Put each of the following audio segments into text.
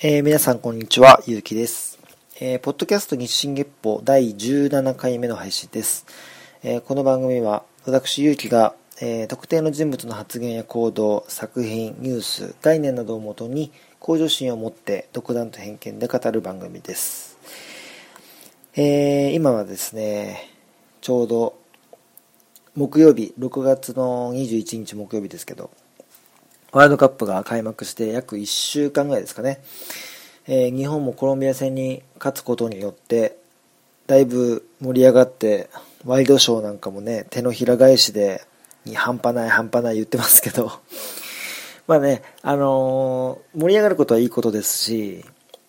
えー、皆さんこんにちは、ゆうきです。えー、ポッドキャスト日進月報第17回目の配信です。えー、この番組は、私、ゆうきが、え特定の人物の発言や行動、作品、ニュース、概念などをもとに、向上心を持って独断と偏見で語る番組です。え今はですね、ちょうど、木曜日、6月の21日木曜日ですけど、ワールドカップが開幕して約1週間ぐらいですかね、えー、日本もコロンビア戦に勝つことによって、だいぶ盛り上がって、ワイドショーなんかもね、手のひら返しで、に半端ない半端ない言ってますけど、まあね、あのー、盛り上がることはいいことですし、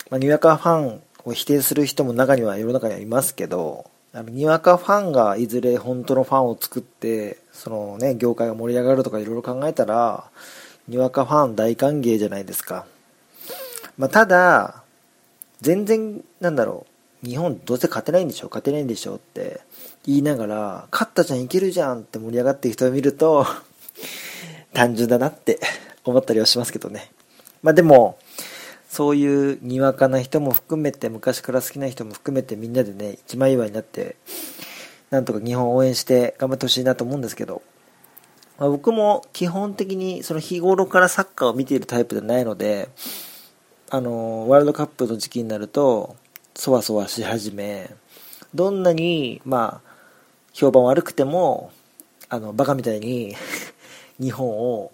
まあ、にわかファンを否定する人も中には世の中にはいますけど、あのにわかファンがいずれ本当のファンを作って、そのね、業界が盛り上がるとかいろいろ考えたら、にわかファン大歓迎じゃないですか。まあ、ただ、全然、なんだろう、日本どうせ勝てないんでしょ勝てないんでしょって言いながら、勝ったじゃん、いけるじゃんって盛り上がってる人を見ると、単純だなって思ったりはしますけどね。まあでも、そういうにわかな人も含めて、昔から好きな人も含めてみんなでね、一枚岩になって、なんとか日本を応援して頑張ってほしいなと思うんですけど、まあ、僕も基本的にその日頃からサッカーを見ているタイプではないので、あの、ワールドカップの時期になると、そわそわし始め、どんなに、まあ、評判悪くても、あの、バカみたいに 日本を、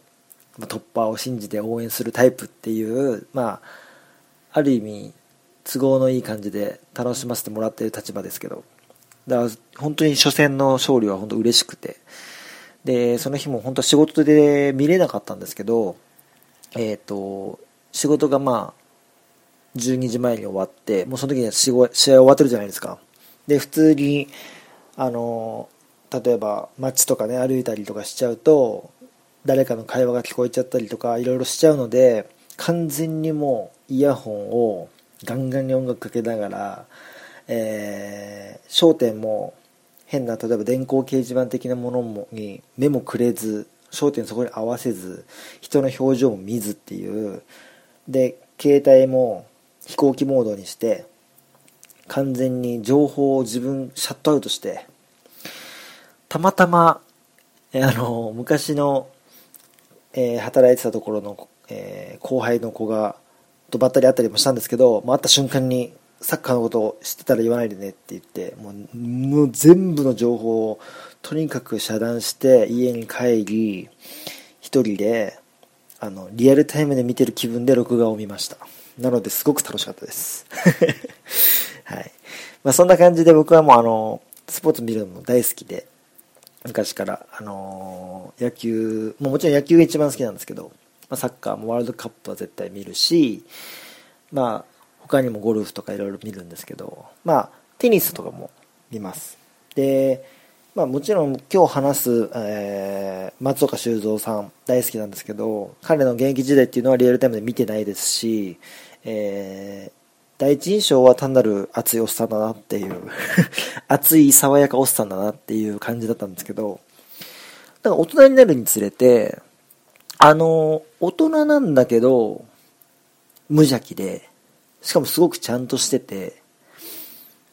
突破を信じて応援するタイプっていう、まあ、ある意味、都合のいい感じで楽しませてもらっている立場ですけど、だから本当に初戦の勝利は本当嬉しくて、で、その日も本当は仕事で見れなかったんですけど、えっ、ー、と、仕事がまあ、12時前に終わって、もうその時には試合終わってるじゃないですか。で、普通に、あの、例えば街とかね、歩いたりとかしちゃうと、誰かの会話が聞こえちゃったりとか、いろいろしちゃうので、完全にもうイヤホンをガンガンに音楽かけながら、えー、焦点も変な例えば電光掲示板的なものもに目もくれず焦点そこに合わせず人の表情も見ずっていうで携帯も飛行機モードにして完全に情報を自分シャットアウトしてたまたまあの昔の、えー、働いてたところの、えー、後輩の子がとばったり会ったりもしたんですけど、まあ、会った瞬間にサッカーのことを知ってたら言わないでねって言ってもう全部の情報をとにかく遮断して家に帰り一人であのリアルタイムで見てる気分で録画を見ました。なのですごく楽しかったです。はい。まあ、そんな感じで僕はもうあのスポーツ見るのも大好きで昔からあのー、野球ももちろん野球が一番好きなんですけど、まあ、サッカーもワールドカップは絶対見るしまあ他にもゴルフとかいろいろ見るんですけど、まあ、テニスとかも見ます。で、まあもちろん今日話す、えー、松岡修造さん大好きなんですけど、彼の現役時代っていうのはリアルタイムで見てないですし、えー、第一印象は単なる熱いおっさんだなっていう 熱い爽やかおっさんだなっていう感じだったんですけど、だから大人になるにつれて、あの、大人なんだけど、無邪気で、しかもすごくちゃんとしてて、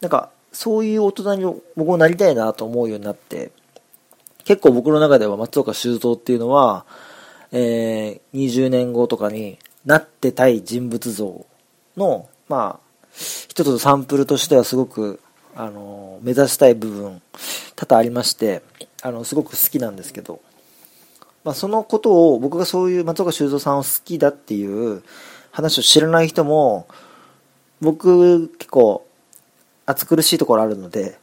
なんか、そういう大人に僕もなりたいなと思うようになって、結構僕の中では松岡修造っていうのは、えー、20年後とかになってたい人物像の、まあ、一つのサンプルとしてはすごく、あの、目指したい部分、多々ありまして、あの、すごく好きなんですけど、まあ、そのことを、僕がそういう松岡修造さんを好きだっていう話を知らない人も、僕結構暑苦しいところあるので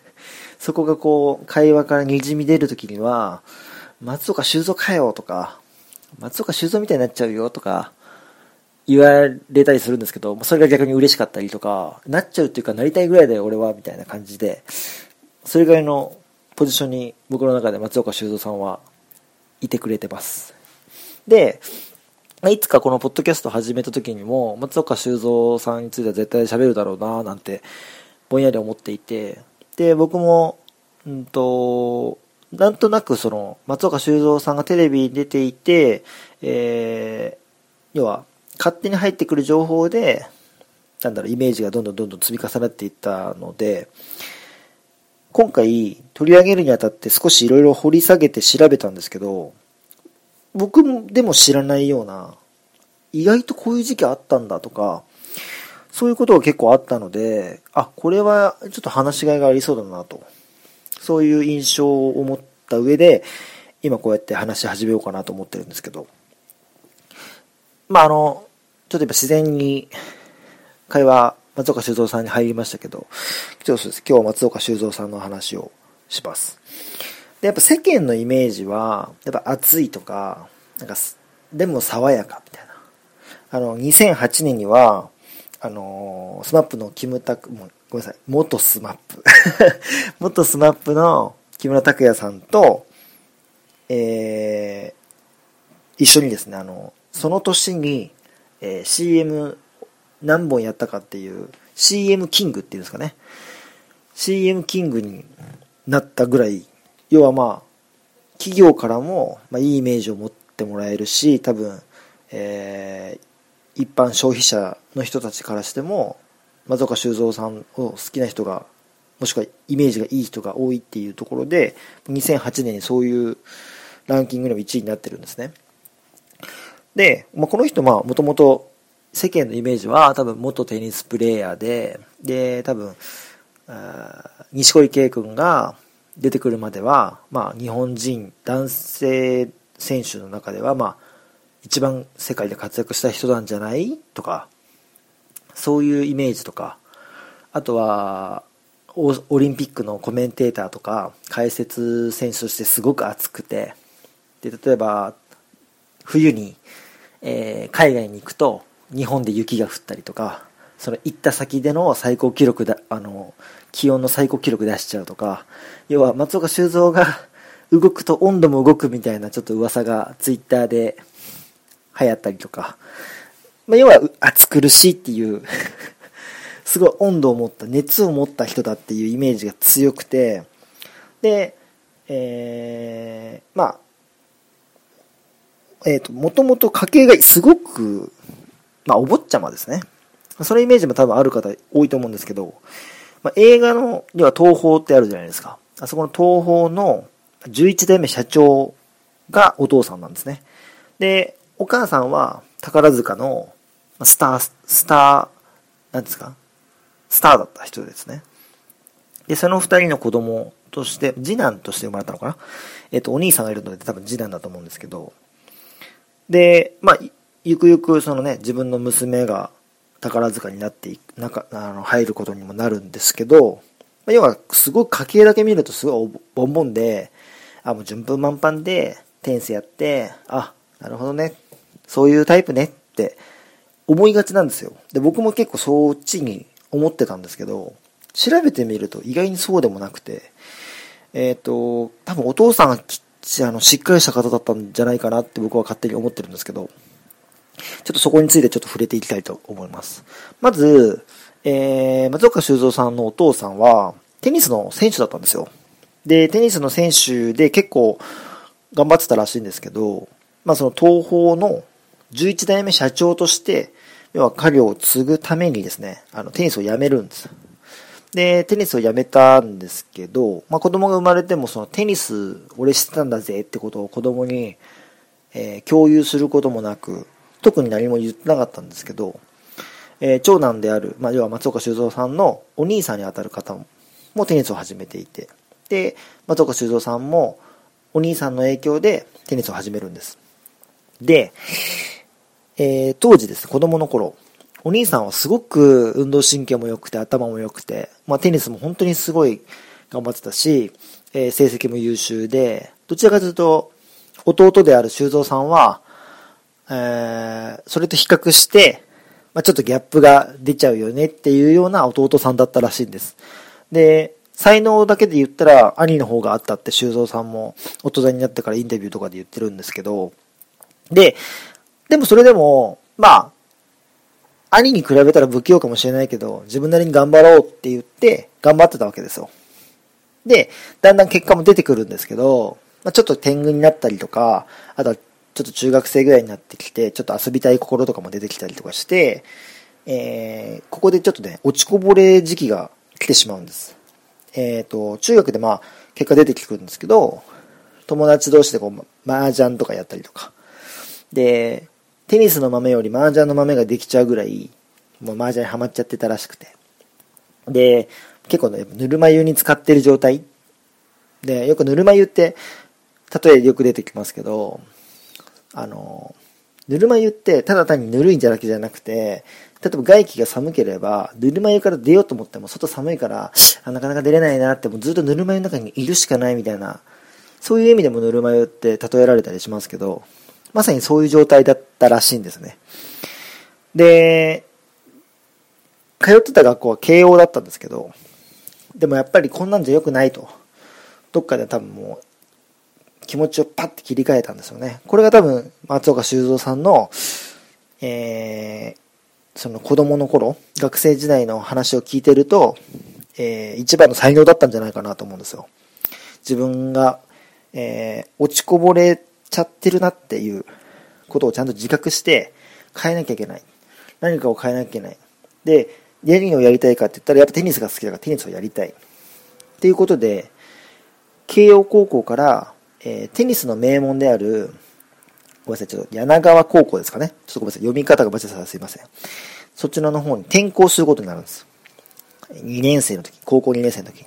そこがこう会話からにじみ出るときには松岡修造かよとか松岡修造みたいになっちゃうよとか言われたりするんですけどそれが逆に嬉しかったりとかなっちゃうっていうかなりたいぐらいだよ俺はみたいな感じでそれぐらいのポジションに僕の中で松岡修造さんはいてくれてます。でいつかこのポッドキャスト始めた時にも、松岡修造さんについては絶対喋るだろうななんて、ぼんやり思っていて、で、僕も、うんと、なんとなくその、松岡修造さんがテレビに出ていて、えー、要は、勝手に入ってくる情報で、なんだろう、イメージがどんどんどんどん積み重なっていったので、今回取り上げるにあたって少しいろいろ掘り下げて調べたんですけど、僕でも知らないような、意外とこういう時期あったんだとか、そういうことが結構あったので、あ、これはちょっと話しがいがありそうだなと。そういう印象を持った上で、今こうやって話し始めようかなと思ってるんですけど。まあ、あの、ちょっとやっぱ自然に会話、松岡修造さんに入りましたけど、今日今日は松岡修造さんの話をします。で、やっぱ世間のイメージは、やっぱ熱いとか、なんか、でも爽やかみたいな。あの、2008年には、あのスマップのキムタク、もごめんなさい、元スマップ。元スマップの木村拓哉さんと、えー、一緒にですね、あの、その年に、えー、CM 何本やったかっていう CM キングっていうんですかね。CM キングになったぐらい、要はまあ、企業からも、まあ、いいイメージを持ってもらえるし、多分、えー、一般消費者の人たちからしても、松岡修造さんを好きな人が、もしくはイメージがいい人が多いっていうところで、2008年にそういうランキングの1位になってるんですね。で、まあ、この人、まあ、もともと世間のイメージは多分元テニスプレーヤーで、で、多分、あ西小圭君が出てくるまでは、まあ、日本人男性選手の中では、まあ、一番世界で活躍した人なんじゃないとか、そういうイメージとか、あとは、オリンピックのコメンテーターとか、解説選手としてすごく熱くて、で、例えば、冬に、えー、海外に行くと、日本で雪が降ったりとか、その行った先での最高記録だ、あの、気温の最高記録出しちゃうとか、要は松岡修造が動くと温度も動くみたいなちょっと噂がツイッターで流行ったりとか、まあ、要は暑苦しいっていう すごい温度を持った、熱を持った人だっていうイメージが強くて、で、えー、まあ、えっ、ー、と、もともと家系がすごくまあ、お坊ちゃまですね。そのイメージも多分ある方多いと思うんですけど、まあ、映画の、には東宝ってあるじゃないですか。あそこの東宝の11代目社長がお父さんなんですね。で、お母さんは宝塚のスター、スター、なんですか？スターだった人ですね。で、その二人の子供として、次男として生まれたのかな？えっ、と、お兄さんがいるので多分次男だと思うんですけど、で、まあ、ゆくゆくそのね、自分の娘が宝塚になっていく、なんか、あの、入ることにもなるんですけど、要は、すごい家系だけ見るとすごいボンボンで、あ、もう順風満帆で、テニやって、あ、なるほどね、そういうタイプねって思いがちなんですよ。で、僕も結構そっちに思ってたんですけど、調べてみると意外にそうでもなくて、えっ、ー、と、多分お父さんがきあのしっかりした方だったんじゃないかなって僕は勝手に思ってるんですけど、ちょっとそこについてちょっと触れていきたいと思います。まず、えー、松岡修造さんのお父さんは、テニスの選手だったんですよ。で、テニスの選手で結構頑張ってたらしいんですけど、まあその東宝の11代目社長として、要は家業を継ぐためにですね、あの、テニスをやめるんです。で、テニスをやめたんですけど、まあ子供が生まれてもそのテニス俺知ってたんだぜってことを子供に、えー、共有することもなく、特に何も言ってなかったんですけど、えー、長男である、まあ、要は松岡修造さんのお兄さんにあたる方もテニスを始めていて、で、松岡修造さんもお兄さんの影響でテニスを始めるんです。で、えー、当時ですね、子供の頃、お兄さんはすごく運動神経も良くて頭も良くて、まあ、テニスも本当にすごい頑張ってたし、えー、成績も優秀で、どちらかというと、弟である修造さんは、えー、それと比較して、まあ、ちょっとギャップが出ちゃうよねっていうような弟さんだったらしいんです。で、才能だけで言ったら兄の方があったって修造さんも大人になってからインタビューとかで言ってるんですけど、で、でもそれでも、まあ、兄に比べたら不器用かもしれないけど、自分なりに頑張ろうって言って頑張ってたわけですよ。で、だんだん結果も出てくるんですけど、まあ、ちょっと天狗になったりとか、あとはちょっと中学生ぐらいになってきて、ちょっと遊びたい心とかも出てきたりとかして、えー、ここでちょっとね、落ちこぼれ時期が来てしまうんです。えっ、ー、と、中学でまあ、結果出てきてくるんですけど、友達同士でこう、麻雀とかやったりとか。で、テニスの豆より麻雀の豆ができちゃうぐらい、もう麻雀にハマっちゃってたらしくて。で、結構ね、ぬるま湯に使ってる状態。で、よくぬるま湯って、例えよく出てきますけど、あの、ぬるま湯ってただ単にぬるいんじゃなくじゃなくて、例えば外気が寒ければ、ぬるま湯から出ようと思っても外寒いから、なかなか出れないなって、もうずっとぬるま湯の中にいるしかないみたいな、そういう意味でもぬるま湯って例えられたりしますけど、まさにそういう状態だったらしいんですね。で、通ってた学校は慶応だったんですけど、でもやっぱりこんなんじゃ良くないと。どっかで多分もう気持ちをパッて切り替えたんですよね。これが多分松岡修造さんの、えー、その子供の頃、学生時代の話を聞いてると、えー、一番の才能だったんじゃないかなと思うんですよ。自分が、えー、落ちこぼれちゃってるなっていうことをちゃんと自覚して変えなきゃいけない。何かを変えなきゃいけない。で、何をやりたいかって言ったらやっぱテニスが好きだからテニスをやりたい。っていうことで、慶応高校から、えー、テニスの名門である、ごめんなさい、ちょっと柳川高校ですかね。ちょっとごめんなさい、読み方が間違ってたらすいません。そちらの方に転校することになるんです。2年生の時、高校2年生の時に。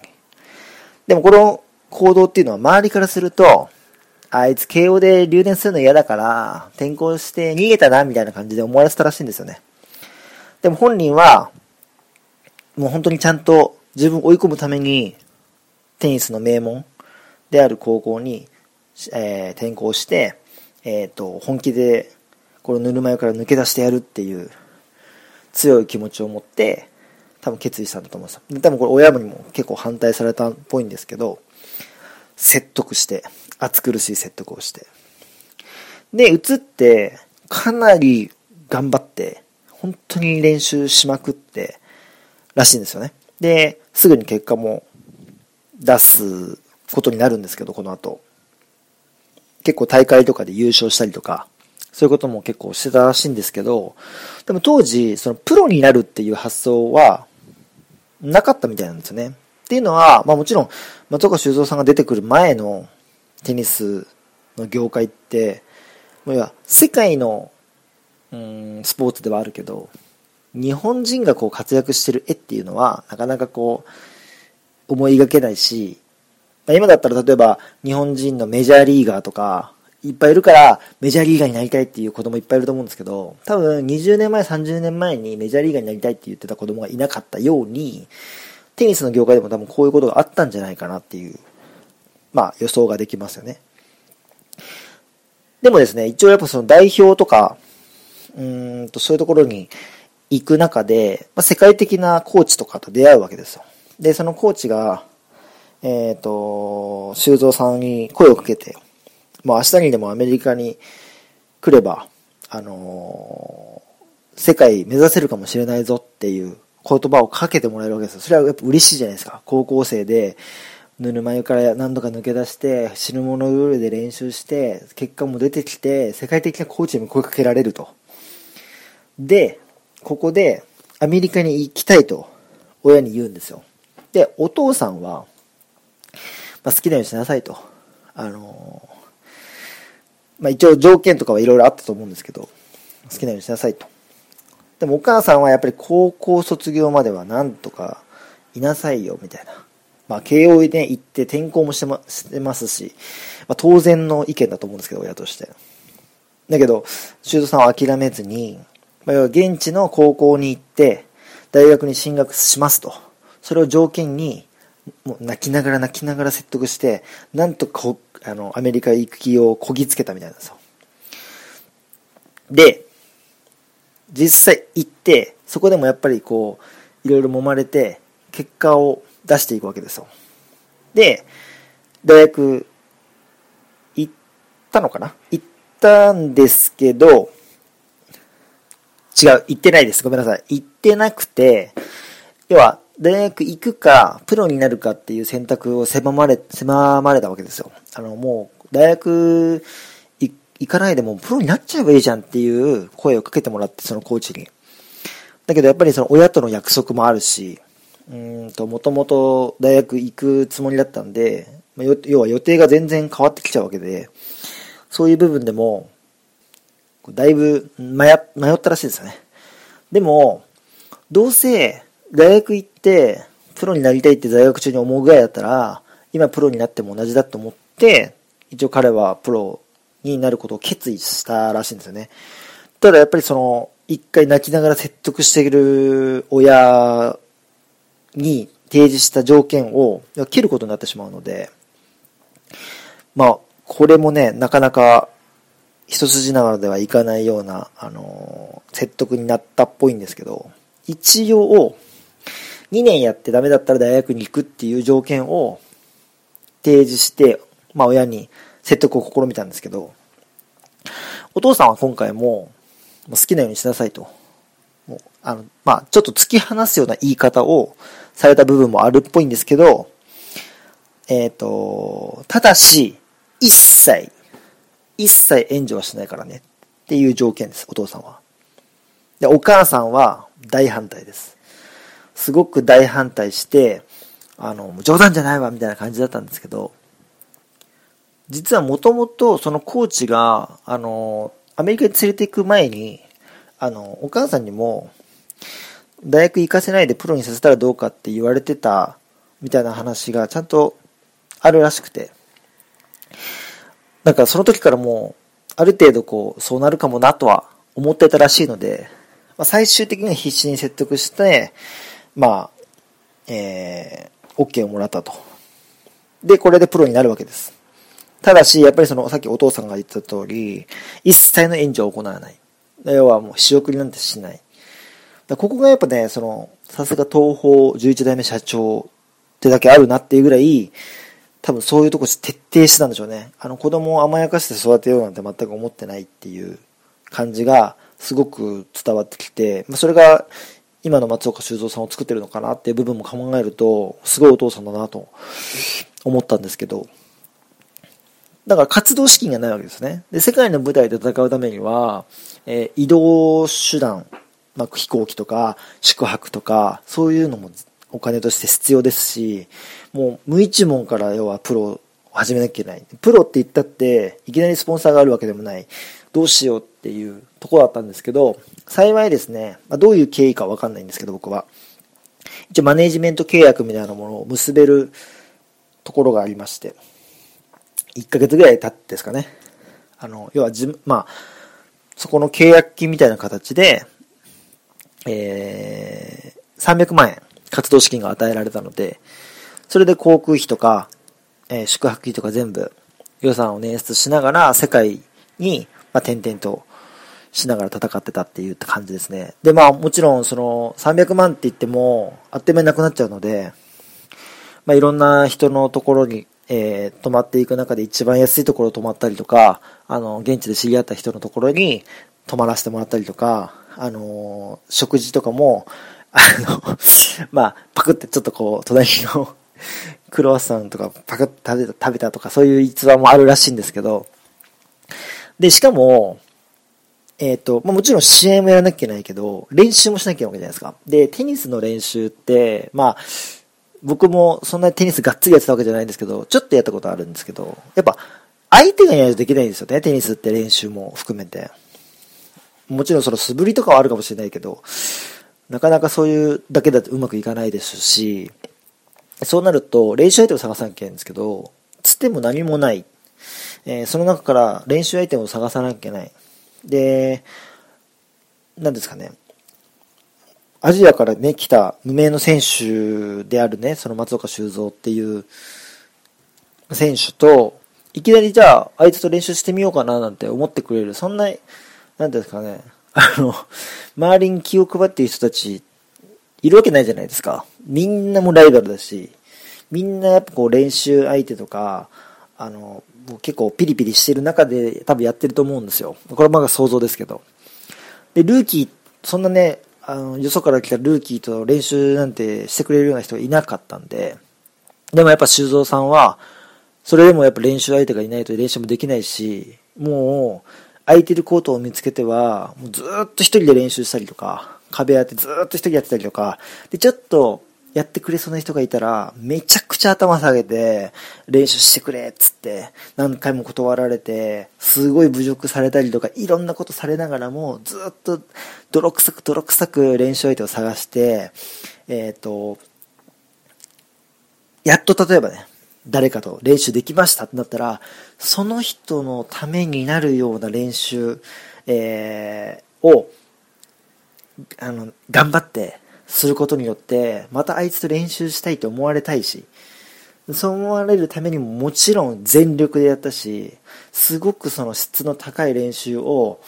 でもこの行動っていうのは周りからすると、あいつ慶応で留年するの嫌だから、転校して逃げたな、みたいな感じで思われてたらしいんですよね。でも本人は、もう本当にちゃんと自分を追い込むために、テニスの名門である高校に、えー、転校して、えっ、ー、と、本気で、このぬるま湯から抜け出してやるっていう強い気持ちを持って、多分決意したんだと思うんです。多分これ親にも結構反対されたっぽいんですけど、説得して、暑苦しい説得をして。で、移って、かなり頑張って、本当に練習しまくって、らしいんですよね。で、すぐに結果も出すことになるんですけど、この後。結構大会とかで優勝したりとか、そういうことも結構してたらしいんですけど、でも当時、そのプロになるっていう発想は、なかったみたいなんですよね。っていうのは、まあもちろん、松岡修造さんが出てくる前のテニスの業界って、もう世界の、うん、スポーツではあるけど、日本人がこう活躍してる絵っていうのは、なかなかこう、思いがけないし、今だったら例えば日本人のメジャーリーガーとか、いっぱいいるからメジャーリーガーになりたいっていう子供いっぱいいると思うんですけど、多分20年前、30年前にメジャーリーガーになりたいって言ってた子供がいなかったように、テニスの業界でも多分こういうことがあったんじゃないかなっていう、まあ予想ができますよね。でもですね、一応やっぱその代表とか、うんとそういうところに行く中で、まあ、世界的なコーチとかと出会うわけですよ。で、そのコーチが、えっ、ー、と、修造さんに声をかけて、もう明日にでもアメリカに来れば、あのー、世界目指せるかもしれないぞっていう言葉をかけてもらえるわけですよ。それはやっぱ嬉しいじゃないですか。高校生で、ぬるま湯から何度か抜け出して、死ぬものルールで練習して、結果も出てきて、世界的なコーチにも声かけられると。で、ここでアメリカに行きたいと親に言うんですよ。で、お父さんは、まあ、好きなようにしなさいと。あのまあ、一応条件とかはいろいろあったと思うんですけど、好きなようにしなさいと。でもお母さんはやっぱり高校卒業まではなんとかいなさいよ、みたいな。まあ、慶応ね、行って転校もしてましてますし、まあ、当然の意見だと思うんですけど、親として。だけど、修造さんは諦めずに、まあ、要は現地の高校に行って、大学に進学しますと。それを条件に、もう泣きながら泣きながら説得して、なんとこあの、アメリカ行く気をこぎつけたみたいなんですよ。で、実際行って、そこでもやっぱりこう、いろいろ揉まれて、結果を出していくわけですよ。で、大学行ったのかな？行ったんですけど、違う、行ってないです。ごめんなさい。行ってなくて、要は、大学行くか、プロになるかっていう選択を狭まれ、狭まれたわけですよ。あの、もう、大学行かないでもプロになっちゃえばいいじゃんっていう声をかけてもらって、そのコーチに。だけどやっぱりその親との約束もあるし、うんと、もともと大学行くつもりだったんで、要は予定が全然変わってきちゃうわけで、そういう部分でも、だいぶ迷ったらしいですよね。でも、どうせ大学行ってプロになりたいって在学中に思うぐらいだったら、今プロになっても同じだと思って、一応彼はプロになることを決意したらしいんですよね。ただやっぱりその、一回泣きながら説得している親に提示した条件を切ることになってしまうので、まあ、これもね、なかなか一筋縄ではいかないような、あの、説得になったっぽいんですけど、一応、2年やってダメだったら大学に行くっていう条件を提示して、まあ親に説得を試みたんですけど、お父さんは今回も、好きなようにしなさいと。もう、あの、まあ、ちょっと突き放すような言い方をされた部分もあるっぽいんですけど、えっ、ー、と、ただし、一切、一切援助はしないからねっていう条件です、お父さんは。で、お母さんは大反対です。すごく大反対して、あの、冗談じゃないわみたいな感じだったんですけど、実はもともとそのコーチが、あの、アメリカに連れて行く前に、あの、お母さんにも、大学行かせないでプロにさせたらどうかって言われてたみたいな話がちゃんとあるらしくて。なんかその時からもう、ある程度こう、そうなるかもなとは思ってたらしいので、まあ、最終的には必死に説得して、まあ、えー、OK をもらったと。で、これでプロになるわけです。ただし、やっぱりその、さっきお父さんが言った通り、一切の援助を行わない。要はもう仕送りなんてしない。ここがやっぱね、その、さすが東方11代目社長ってだけあるなっていうぐらい、多分そういうとこ徹底してたんでしょうね。あの子供を甘やかして育てようなんて全く思ってないっていう感じがすごく伝わってきて、まあ、それが今の松岡修造さんを作ってるのかなっていう部分も考えると、すごいお父さんだなと思ったんですけど、だから活動資金がないわけですね。で、世界の舞台で戦うためには、えー、移動手段、まあ、飛行機とか宿泊とか、そういうのもお金として必要ですし、もう無一文から要はプロを始めなきゃいけない。プロって言ったって、いきなりスポンサーがあるわけでもない。どうしようっていうところだったんですけど、幸いですね、まあ、どういう経緯かわかんないんですけど、僕は。一応マネジメント契約みたいなものを結べるところがありまして、1ヶ月ぐらい経ってですかね。あの、要はじ、まあ、そこの契約金みたいな形で、えー、300万円活動資金が与えられたので、それで航空費とか、えー、宿泊費とか全部予算を捻出しながら世界に、まあ、転々としながら戦ってたっていう感じですね。で、まあもちろんその300万って言ってもあっという間になくなっちゃうので、まあいろんな人のところにえー、泊まっていく中で一番安いところ泊まったりとか、あの、現地で知り合った人のところに泊まらせてもらったりとか、あのー、食事とかも、あの、まあ、パクってちょっとこう、隣の クロワッサンとかパクって食べた、食べたとか、そういう逸話もあるらしいんですけど、で、しかも、えっ、ー、と、まあ、もちろん試合もやらなきゃいけないけど、練習もしなきゃいけないわけじゃないですか。で、テニスの練習って、まあ、僕もそんなにテニスがっつりやってたわけじゃないんですけど、ちょっとやったことあるんですけど、やっぱ相手がいないとできないんですよね、テニスって練習も含めて。もちろんその素振りとかはあるかもしれないけど、なかなかそういうだけだとうまくいかないですし、そうなると練習相手を探さなきゃいけないんですけど、つっても何もない。えー、その中から練習相手を探さなきゃいけない。で、何ですかね。アジアからね、来た無名の選手であるね、その松岡修造っていう選手と、いきなりじゃあ、あいつと練習してみようかななんて思ってくれる、そんな、なんですかね、あの、周りに気を配っている人たち、いるわけないじゃないですか。みんなもライバルだし、みんなやっぱこう練習相手とか、あの、結構ピリピリしてる中で多分やってると思うんですよ。これはまだ想像ですけど。で、ルーキー、そんなね、あの、よそから来たルーキーと練習なんてしてくれるような人がいなかったんで、でもやっぱ修造さんは、それでもやっぱ練習相手がいないと練習もできないし、もう、空いてるコートを見つけては、もうずっと一人で練習したりとか、壁当てずっと一人やってたりとか、で、ちょっと、やってくれそうな人がいたら、めちゃくちゃ頭下げて、練習してくれっつって、何回も断られて、すごい侮辱されたりとか、いろんなことされながらも、ずっと泥臭く泥臭く練習相手を探して、えっ、ー、と、やっと例えばね、誰かと練習できましたってなったら、その人のためになるような練習、えー、を、あの、頑張ってすることによって、またあいつと練習したいと思われたいし、そう思われるためにももちろん全力でやったし、すごくその質の高い練習を、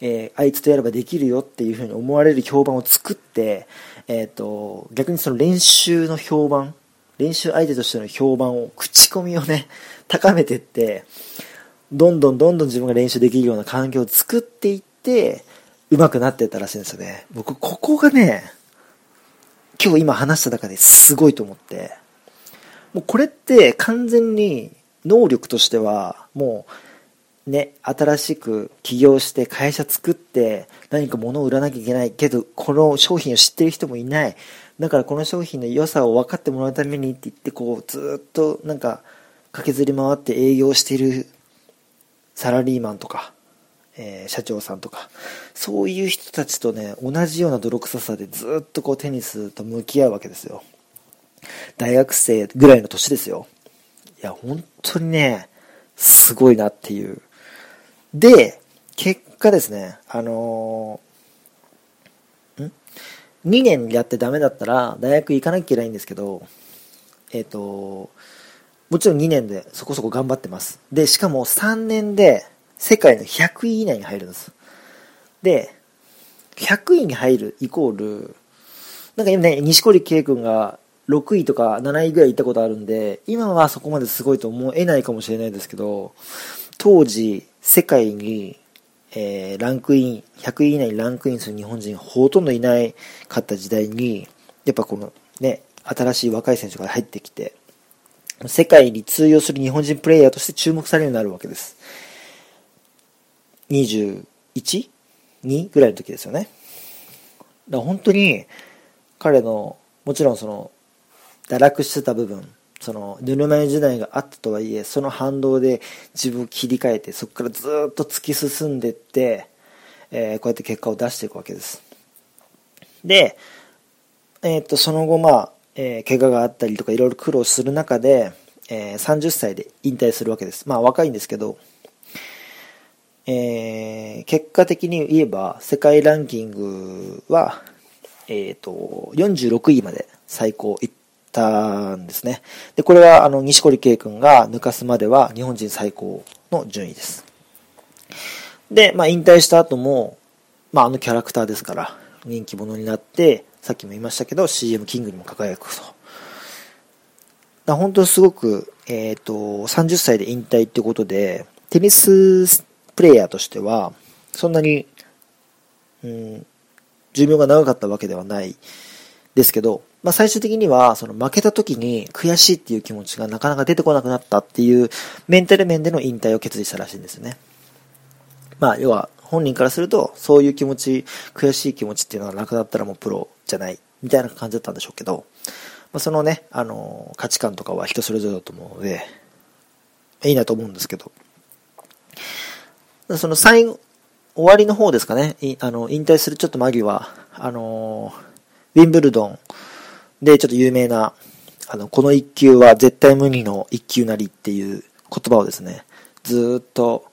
えー、あいつとやればできるよっていうふうに思われる評判を作って、えっ、ー、と、逆にその練習の評判、練習相手としての評判を、口コミをね、高めてって、どんどんどんどん自分が練習できるような環境を作っていって、上手くなっていったらしいんですよね。僕、ここがね、今日今話した中ですごいと思って、もうこれって完全に能力としては、もう、ね、新しく起業して会社作って何か物を売らなきゃいけないけど、この商品を知ってる人もいない。だからこの商品の良さを分かってもらうためにって言ってこうずっとなんか駆けずり回って営業してるサラリーマンとか、えー、社長さんとか。そういう人たちとね同じような泥臭さでずっとこうテニスと向き合うわけですよ。大学生ぐらいの年ですよ。いや本当にねすごいなっていう。で結果ですねあのん？2年やってダメだったら大学行かなきゃいけないんですけど、えっ、ー、と、もちろん2年でそこそこ頑張ってます。で、しかも3年で世界の100位以内に入るんです。で、100位に入るイコール、なんか今ね、西堀圭君が6位とか7位ぐらい行ったことあるんで、今はそこまですごいと思えないかもしれないですけど、当時、世界にえー、ランクイン、100位以内にランクインする日本人ほとんどいないかった時代に、やっぱこのね、新しい若い選手が入ってきて、世界に通用する日本人プレイヤーとして注目されるようになるわけです。21?2 ぐらいの時ですよね。だから本当に彼の、もちろんその、堕落してた部分、そのぬるま湯時代があったとはいえその反動で自分を切り替えてそこからずっと突き進んでいって、えー、こうやって結果を出していくわけですで、えー、っとその後まあ、えー、怪我があったりとかいろいろ苦労する中で、えー、30歳で引退するわけですまあ若いんですけどえー、結果的に言えば世界ランキングは、えーと、46位まで最高行ったんですね。で、これは、あの、西堀圭君が抜かすまでは日本人最高の順位です。で、まあ、引退した後も、まあ、あのキャラクターですから、人気者になって、さっきも言いましたけど、CM キングにも輝くと。だ本当すごく、えっ、ー、と、30歳で引退ってことで、テニスプレイヤーとしては、そんなに、うん、寿命が長かったわけではないですけど、まあ、最終的には、その負けた時に悔しいっていう気持ちがなかなか出てこなくなったっていうメンタル面での引退を決意したらしいんですよね。まあ、要は本人からすると、そういう気持ち、悔しい気持ちっていうのはなくなったらもうプロじゃない、みたいな感じだったんでしょうけど、まあ、そのね、あの、価値観とかは人それぞれだと思うので、いいなと思うんですけど、その最後、終わりの方ですかね、あの、引退するちょっと間際、あの、ウィンブルドン、で、ちょっと有名な、あの、この一球は絶対無二の一球なりっていう言葉をですね、ずっと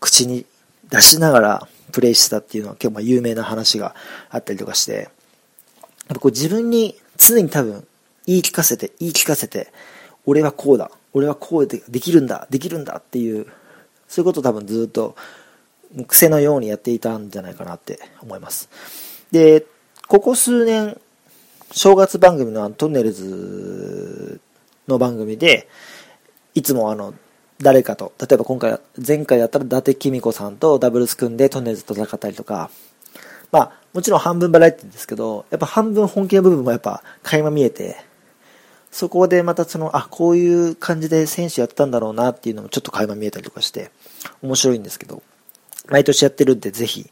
口に出しながらプレイしてたっていうのは結構有名な話があったりとかして、やっぱこう自分に常に多分言い聞かせて、言い聞かせて、俺はこうだ、俺はこうでできるんだ、できるんだっていう、そういうことを多分ずっと癖のようにやっていたんじゃないかなって思います。で、ここ数年、正月番組のトンネルズの番組で、いつもあの、誰かと、例えば今回、前回だったら伊達公子さんとダブルス組んでトンネルズと戦ったりとか、まあ、もちろん半分バラエティですけど、やっぱ半分本気の部分もやっぱ垣間見えて、そこでまたその、あ、こういう感じで選手やったんだろうなっていうのもちょっと垣間見えたりとかして、面白いんですけど、毎年やってるんで、ぜひ、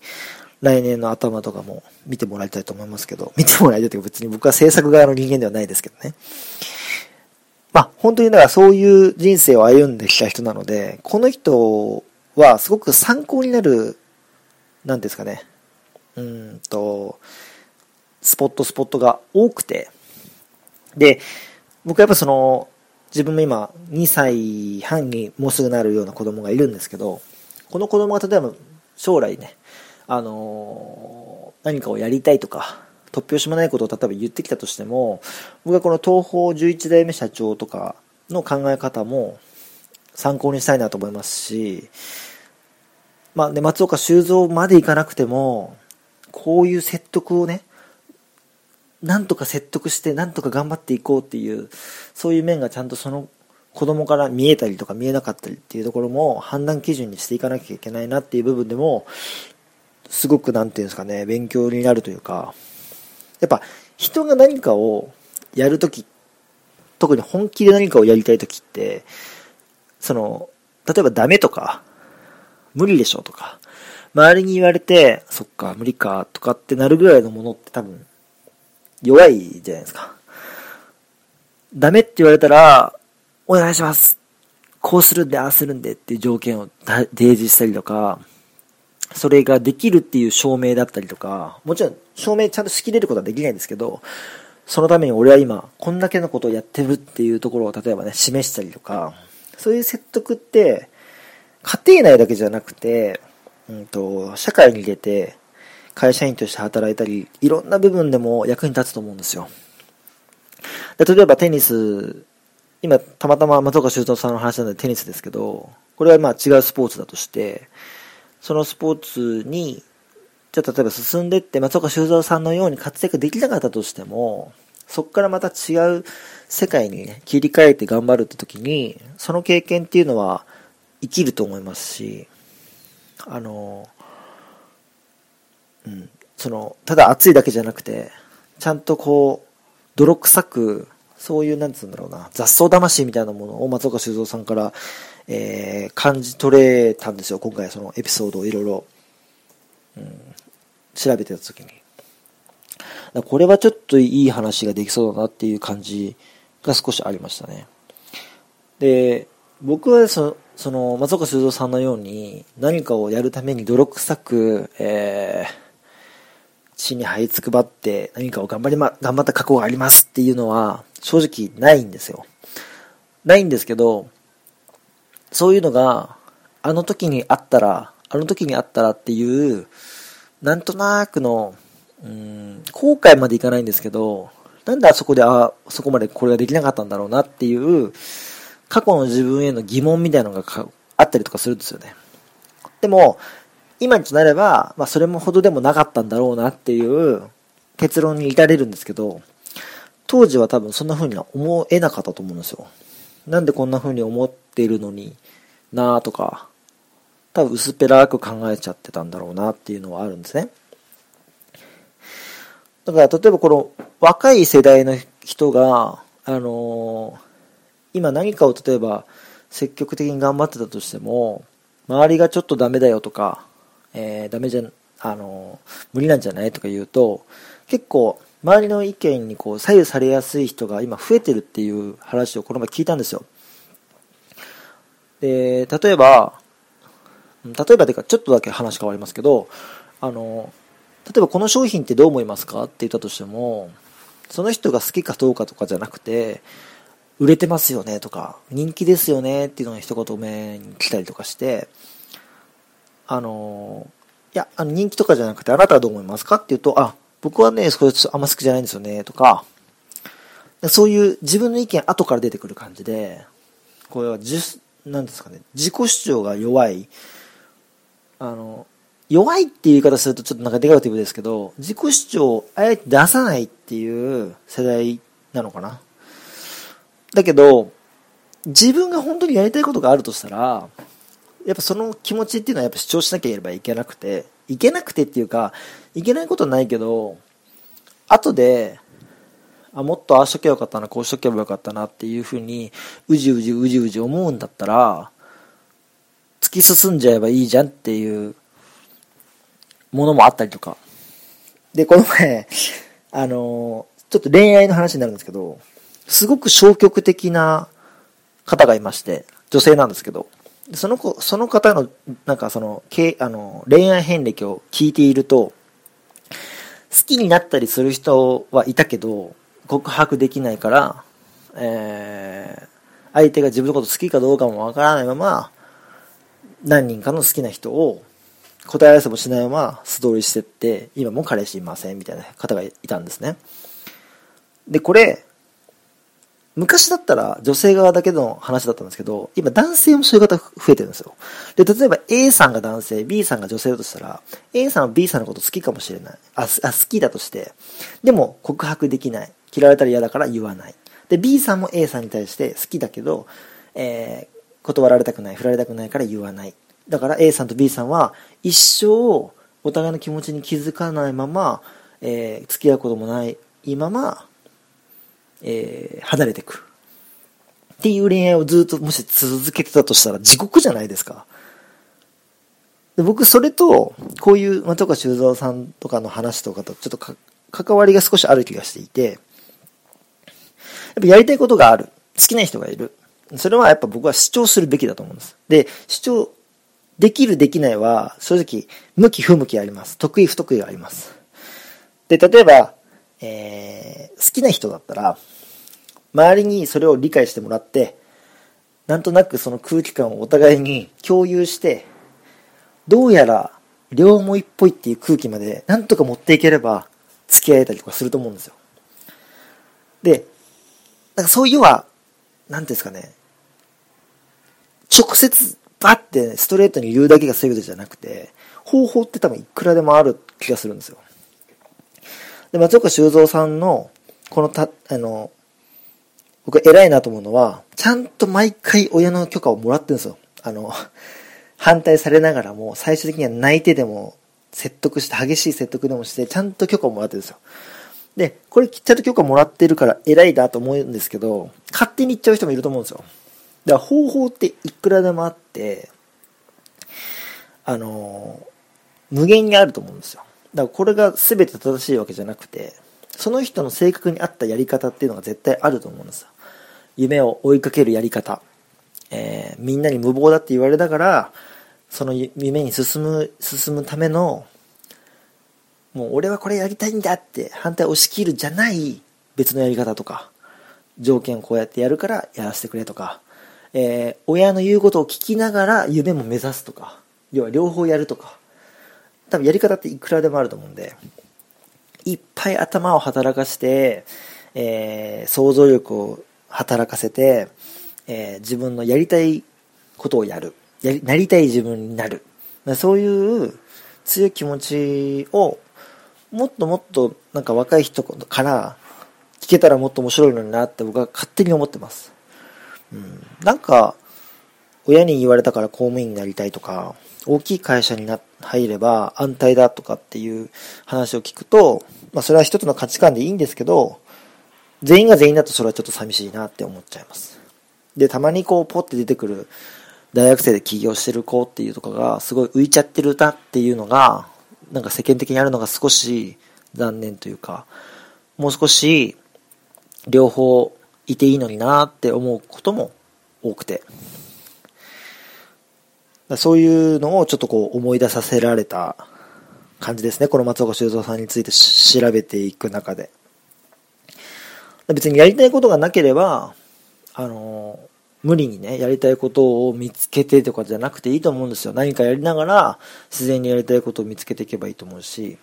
来年の頭とかも見てもらいたいと思いますけど、見てもらいたいというか別に僕は制作側の人間ではないですけどね。まあ、本当にだからそういう人生を歩んできた人なので、この人はすごく参考になる、なんですかね、うんと、スポットスポットが多くて、で、僕はやっぱその、自分も今2歳半にもうすぐなるような子供がいるんですけど、この子供が例えば将来ね、あのー、何かをやりたいとか、突拍子もないことを例えば言ってきたとしても、僕はこの東方11代目社長とかの考え方も参考にしたいなと思いますし、まあ、で、松岡修造までいかなくても、こういう説得をね、なんとか説得して、なんとか頑張っていこうっていう、そういう面がちゃんとその子供から見えたりとか見えなかったりっていうところも判断基準にしていかなきゃいけないなっていう部分でも、すごくなんていうんですかね、勉強になるというか、やっぱ人が何かをやるとき、特に本気で何かをやりたいときって、その、例えばダメとか、無理でしょとか、周りに言われて、そっか、無理か、とかってなるぐらいのものって多分、弱いじゃないですか。ダメって言われたら、お願いしますこうするんで、ああするんでっていう条件を提示したりとか、それができるっていう証明だったりとか、もちろん証明ちゃんとしきれることはできないんですけど、そのために俺は今、こんだけのことをやってるっていうところを例えばね、示したりとか、そういう説得って、家庭内だけじゃなくて、うんと、社会に出て、会社員として働いたり、いろんな部分でも役に立つと思うんですよ。で例えばテニス、今、たまたま松岡修造さんの話なのでテニスですけど、これはまあ違うスポーツだとして、そのスポーツに、じゃあ例えば進んでって松岡修造さんのように活躍できなかったとしても、そこからまた違う世界にね、切り替えて頑張るって時に、その経験っていうのは生きると思いますし、あの、うん、その、ただ熱いだけじゃなくて、ちゃんとこう、泥臭く、そういう、なんつうんだろうな、雑草魂みたいなものを松岡修造さんから、えー、感じ取れたんですよ、今回そのエピソードをいろいろ、調べてた時に。これはちょっといい話ができそうだなっていう感じが少しありましたね。で、僕はそ、その松岡修造さんのように何かをやるために泥臭く、えー、地に這いつくばって何かを頑張りま、頑張った過去がありますっていうのは正直ないんですよ。ないんですけど、そういうのがあの時にあったら、あの時にあったらっていう、なんとなくの、うん、後悔までいかないんですけど、なんであそこで、あそこまでこれができなかったんだろうなっていう、過去の自分への疑問みたいなのがあったりとかするんですよね。でも、今となれば、まあ、それもほどでもなかったんだろうなっていう結論に至れるんですけど、当時は多分そんな風には思えなかったと思うんですよ。なんでこんな風に思ってるのになぁとか、多分薄っぺらく考えちゃってたんだろうなっていうのはあるんですね。だから例えばこの若い世代の人が、あのー、今何かを例えば積極的に頑張ってたとしても、周りがちょっとダメだよとか、えー、ダメじゃ、あの、無理なんじゃない？とか言うと、結構、周りの意見にこう左右されやすい人が今増えてるっていう話をこの前聞いたんですよ。で、例えば、例えばというかちょっとだけ話変わりますけど、あの、例えばこの商品ってどう思いますかって言ったとしても、その人が好きかどうかとかじゃなくて、売れてますよねとか、人気ですよねっていうのが一言目に来たりとかして、あの、いや、あの人気とかじゃなくて、あなたはどう思いますかって言うと、あ、僕はね、それあんま好きじゃないんですよね、とか、そういう自分の意見後から出てくる感じで、これはじなんですかね、自己主張が弱い、あの、弱いっていう言い方するとちょっとなんかネガティブですけど、自己主張をあえて出さないっていう世代なのかな。だけど、自分が本当にやりたいことがあるとしたら、やっぱその気持ちっていうのはやっぱ主張しなければいけなくて、いけなくてっていうか、いけないことないけど、後で、あ、もっとああしとけばよかったな、こうしとけばよかったなっていうふうに、うじうじうじうじ思うんだったら、突き進んじゃえばいいじゃんっていうものもあったりとか。で、この前、あのちょっと恋愛の話になるんですけど、すごく消極的な方がいまして、女性なんですけど、その子、その方の、なんかその、けあの、恋愛遍歴を聞いていると、好きになったりする人はいたけど、告白できないから、えー、相手が自分のこと好きかどうかもわからないまま、何人かの好きな人を答え合わせもしないまま素通りしてって、今も彼氏いませんみたいな方がいたんですね。で、これ、昔だったら女性側だけの話だったんですけど、今男性もそういう方増えてるんですよ。で、例えば A さんが男性、B さんが女性だとしたら、A さんは B さんのこと好きかもしれない。あ、あ好きだとして、でも告白できない。嫌われたら嫌だから言わない。で、B さんも A さんに対して好きだけど、えー、断られたくない、振られたくないから言わない。だから A さんと B さんは一生お互いの気持ちに気づかないまま、えー、付き合うこともないまま、えー、離れていく。っていう恋愛をずっともし続けてたとしたら地獄じゃないですか。で僕、それと、こういう松岡修造さんとかの話とかとちょっとか関わりが少しある気がしていて、やっぱやりたいことがある。好きな人がいる。それはやっぱ僕は主張するべきだと思うんです。で、主張できるできないは正直向き不向きあります。得意不得意があります。で、例えば、えー、好きな人だったら、周りにそれを理解してもらって、なんとなくその空気感をお互いに共有して、どうやら両思いっぽいっていう空気までなんとか持っていければ付き合えたりとかすると思うんですよ。で、なんかそういうは、なんていうんですかね、直接バッてストレートに言うだけが全てじゃなくて、方法って多分いくらでもある気がするんですよ。で、松岡修造さんの、このた、あの、僕偉いなと思うのは、ちゃんと毎回親の許可をもらってるんですよ。あの、反対されながらも、最終的には泣いてでも、説得して、激しい説得でもして、ちゃんと許可をもらってるんですよ。で、これちゃんと許可もらってるから偉いなと思うんですけど、勝手に言っちゃう人もいると思うんですよ。だから方法っていくらでもあって、あの、無限にあると思うんですよ。だからこれが全て正しいわけじゃなくて、その人の性格に合ったやり方っていうのが絶対あると思うんですよ。夢を追いかけるやり方。えー、みんなに無謀だって言われながら、その夢に進む、進むための、もう俺はこれやりたいんだって反対押し切るじゃない別のやり方とか、条件をこうやってやるからやらせてくれとか、えー、親の言うことを聞きながら夢も目指すとか、要は両方やるとか、多分やり方っていくらでもあると思うんで、いっぱい頭を働かせて、えー、想像力を働かせて、えー、自分のやりたいことをやる。やり、なりたい自分になる。そういう強い気持ちを、もっともっとなんか若い人から聞けたらもっと面白いのになって僕は勝手に思ってます。うん。なんか、親に言われたから公務員になりたいとか、大きい会社にな入れば安泰だとかっていう話を聞くと、まあそれは一つの価値観でいいんですけど、全員が全員だとそれはちょっと寂しいなって思っちゃいます。で、たまにこうポッて出てくる大学生で起業してる子っていうとかがすごい浮いちゃってるなっていうのが、なんか世間的にあるのが少し残念というか、もう少し両方いていいのになって思うことも多くて。そういうのをちょっとこう思い出させられた感じですね。この松岡修造さんについて調べていく中で。別にやりたいことがなければ、あの、無理にね、やりたいことを見つけてとかじゃなくていいと思うんですよ。何かやりながら自然にやりたいことを見つけていけばいいと思うし。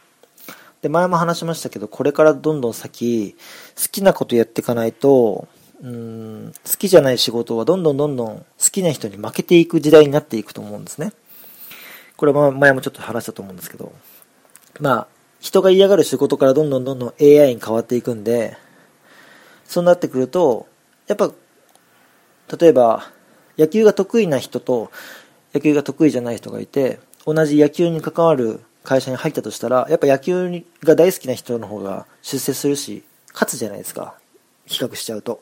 で、前も話しましたけど、これからどんどん先、好きなことやっていかないと、うん、好きじゃない仕事はどんどんどんどん好きな人に負けていく時代になっていくと思うんですね。これは前もちょっと話したと思うんですけど、まあ、人が嫌がる仕事からどんどんどんどん AI に変わっていくんで、そうなってくると、やっぱ、例えば、野球が得意な人と野球が得意じゃない人がいて、同じ野球に関わる会社に入ったとしたら、やっぱ野球が大好きな人の方が出世するし、勝つじゃないですか。比較しちゃうと。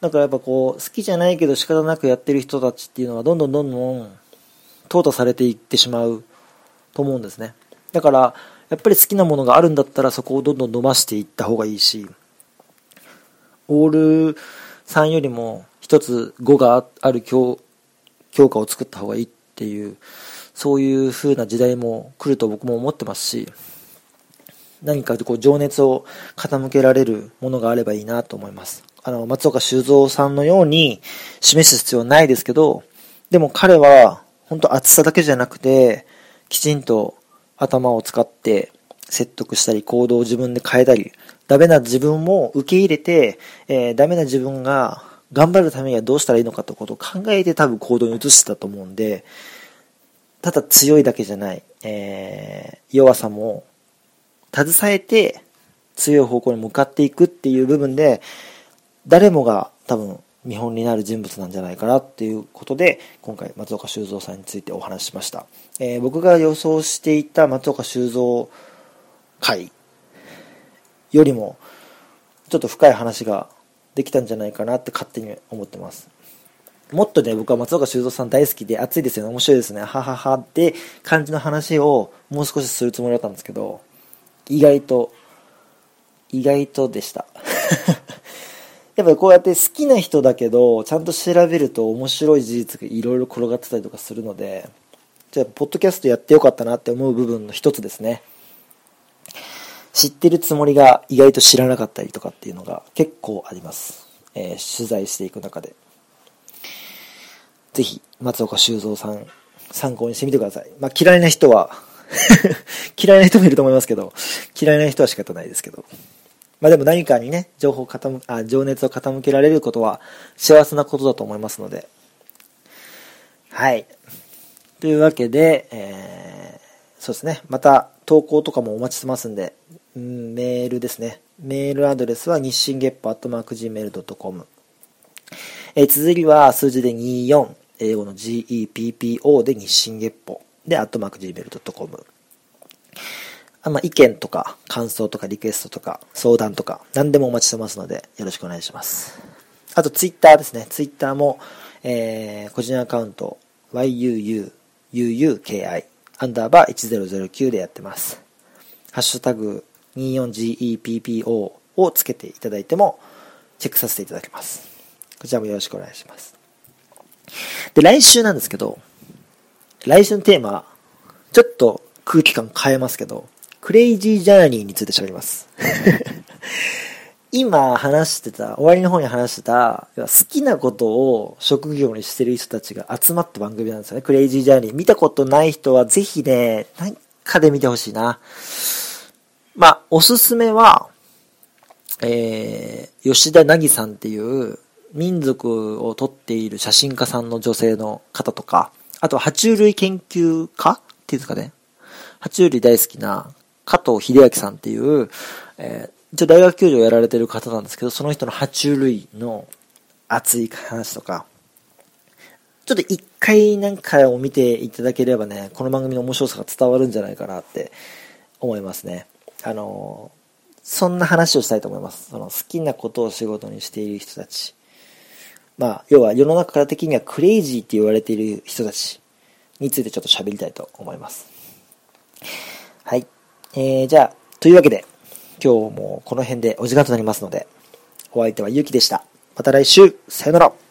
だからやっぱこう、好きじゃないけど仕方なくやってる人たちっていうのはどんどんどんどん、淘汰されていってしまうと思うんですね。だから、やっぱり好きなものがあるんだったらそこをどんどん伸ばしていった方がいいし、オール3よりも一つ5がある教教科を作った方がいいっていう、そういう風な時代も来ると僕も思ってますし、何かこう情熱を傾けられるものがあればいいなと思います。あの、松岡修造さんのように示す必要はないですけど、でも彼は本当熱さだけじゃなくて、きちんと頭を使って説得したり行動を自分で変えたり、ダメな自分も受け入れて、えー、ダメな自分が頑張るためにはどうしたらいいのかということを考えて多分行動に移してたと思うんで、ただ強いだけじゃない、えー、弱さも携えて強い方向に向かっていくっていう部分で、誰もが多分見本になる人物なんじゃないかなっていうことで、今回松岡修造さんについてお話ししました。えー、僕が予想していた松岡修造回よりも、ちょっと深い話ができたんじゃないかなって勝手に思ってます。もっとね、僕は松岡修造さん大好きで熱いですよね、面白いですね、はははって感じの話をもう少しするつもりだったんですけど、意外と、意外とでした。やっぱりこうやって好きな人だけど、ちゃんと調べると面白い事実がいろいろ転がってたりとかするので、じゃあ、ポッドキャストやってよかったなって思う部分の一つですね。知ってるつもりが意外と知らなかったりとかっていうのが結構あります。えー、取材していく中で。ぜひ、松岡修造さん、参考にしてみてください。まあ、嫌いな人は 嫌いな人もいると思いますけど、嫌いな人は仕方ないですけど。まあでも何かにね、情報傾あ、情熱を傾けられることは幸せなことだと思いますので。はい。というわけで、えー、そうですね。また投稿とかもお待ちしてますんで、うん、メールですね。メールアドレスは日進月歩アットマーク Gmail.com。えー、綴りは数字で24、英語の GEPPO で日進月歩。で、アットマーク Gmail.com。あまあ、意見とか、感想とか、リクエストとか、相談とか、何でもお待ちしてますので、よろしくお願いします。あと、ツイッターですね。ツイッターも、えー、個人アカウント、yuuuuki、アンダーバー1009でやってます。ハッシュタグ 24GEPPO をつけていただいても、チェックさせていただきます。こちらもよろしくお願いします。で、来週なんですけど、来週のテーマ、ちょっと空気感変えますけど、クレイジージャーニーについて喋ります。今話してた、終わりの方に話してた、好きなことを職業にしてる人たちが集まった番組なんですよね。クレイジージャーニー。見たことない人はぜひね、何かで見てほしいな。まあ、おすすめは、えー、吉田凪さんっていう民族を撮っている写真家さんの女性の方とか、あと、爬虫類研究家っていうんですかね。爬虫類大好きな加藤秀明さんっていう、えー、一応大学教授をやられてる方なんですけど、その人の爬虫類の熱い話とか、ちょっと一回なんかを見ていただければね、この番組の面白さが伝わるんじゃないかなって思いますね。あのそんな話をしたいと思います。その好きなことを仕事にしている人たち。まあ、要は世の中から的にはクレイジーって言われている人たちについてちょっと喋りたいと思います。はい。えー、じゃあ、というわけで、今日もこの辺でお時間となりますので、お相手はゆうきでした。また来週、さよなら。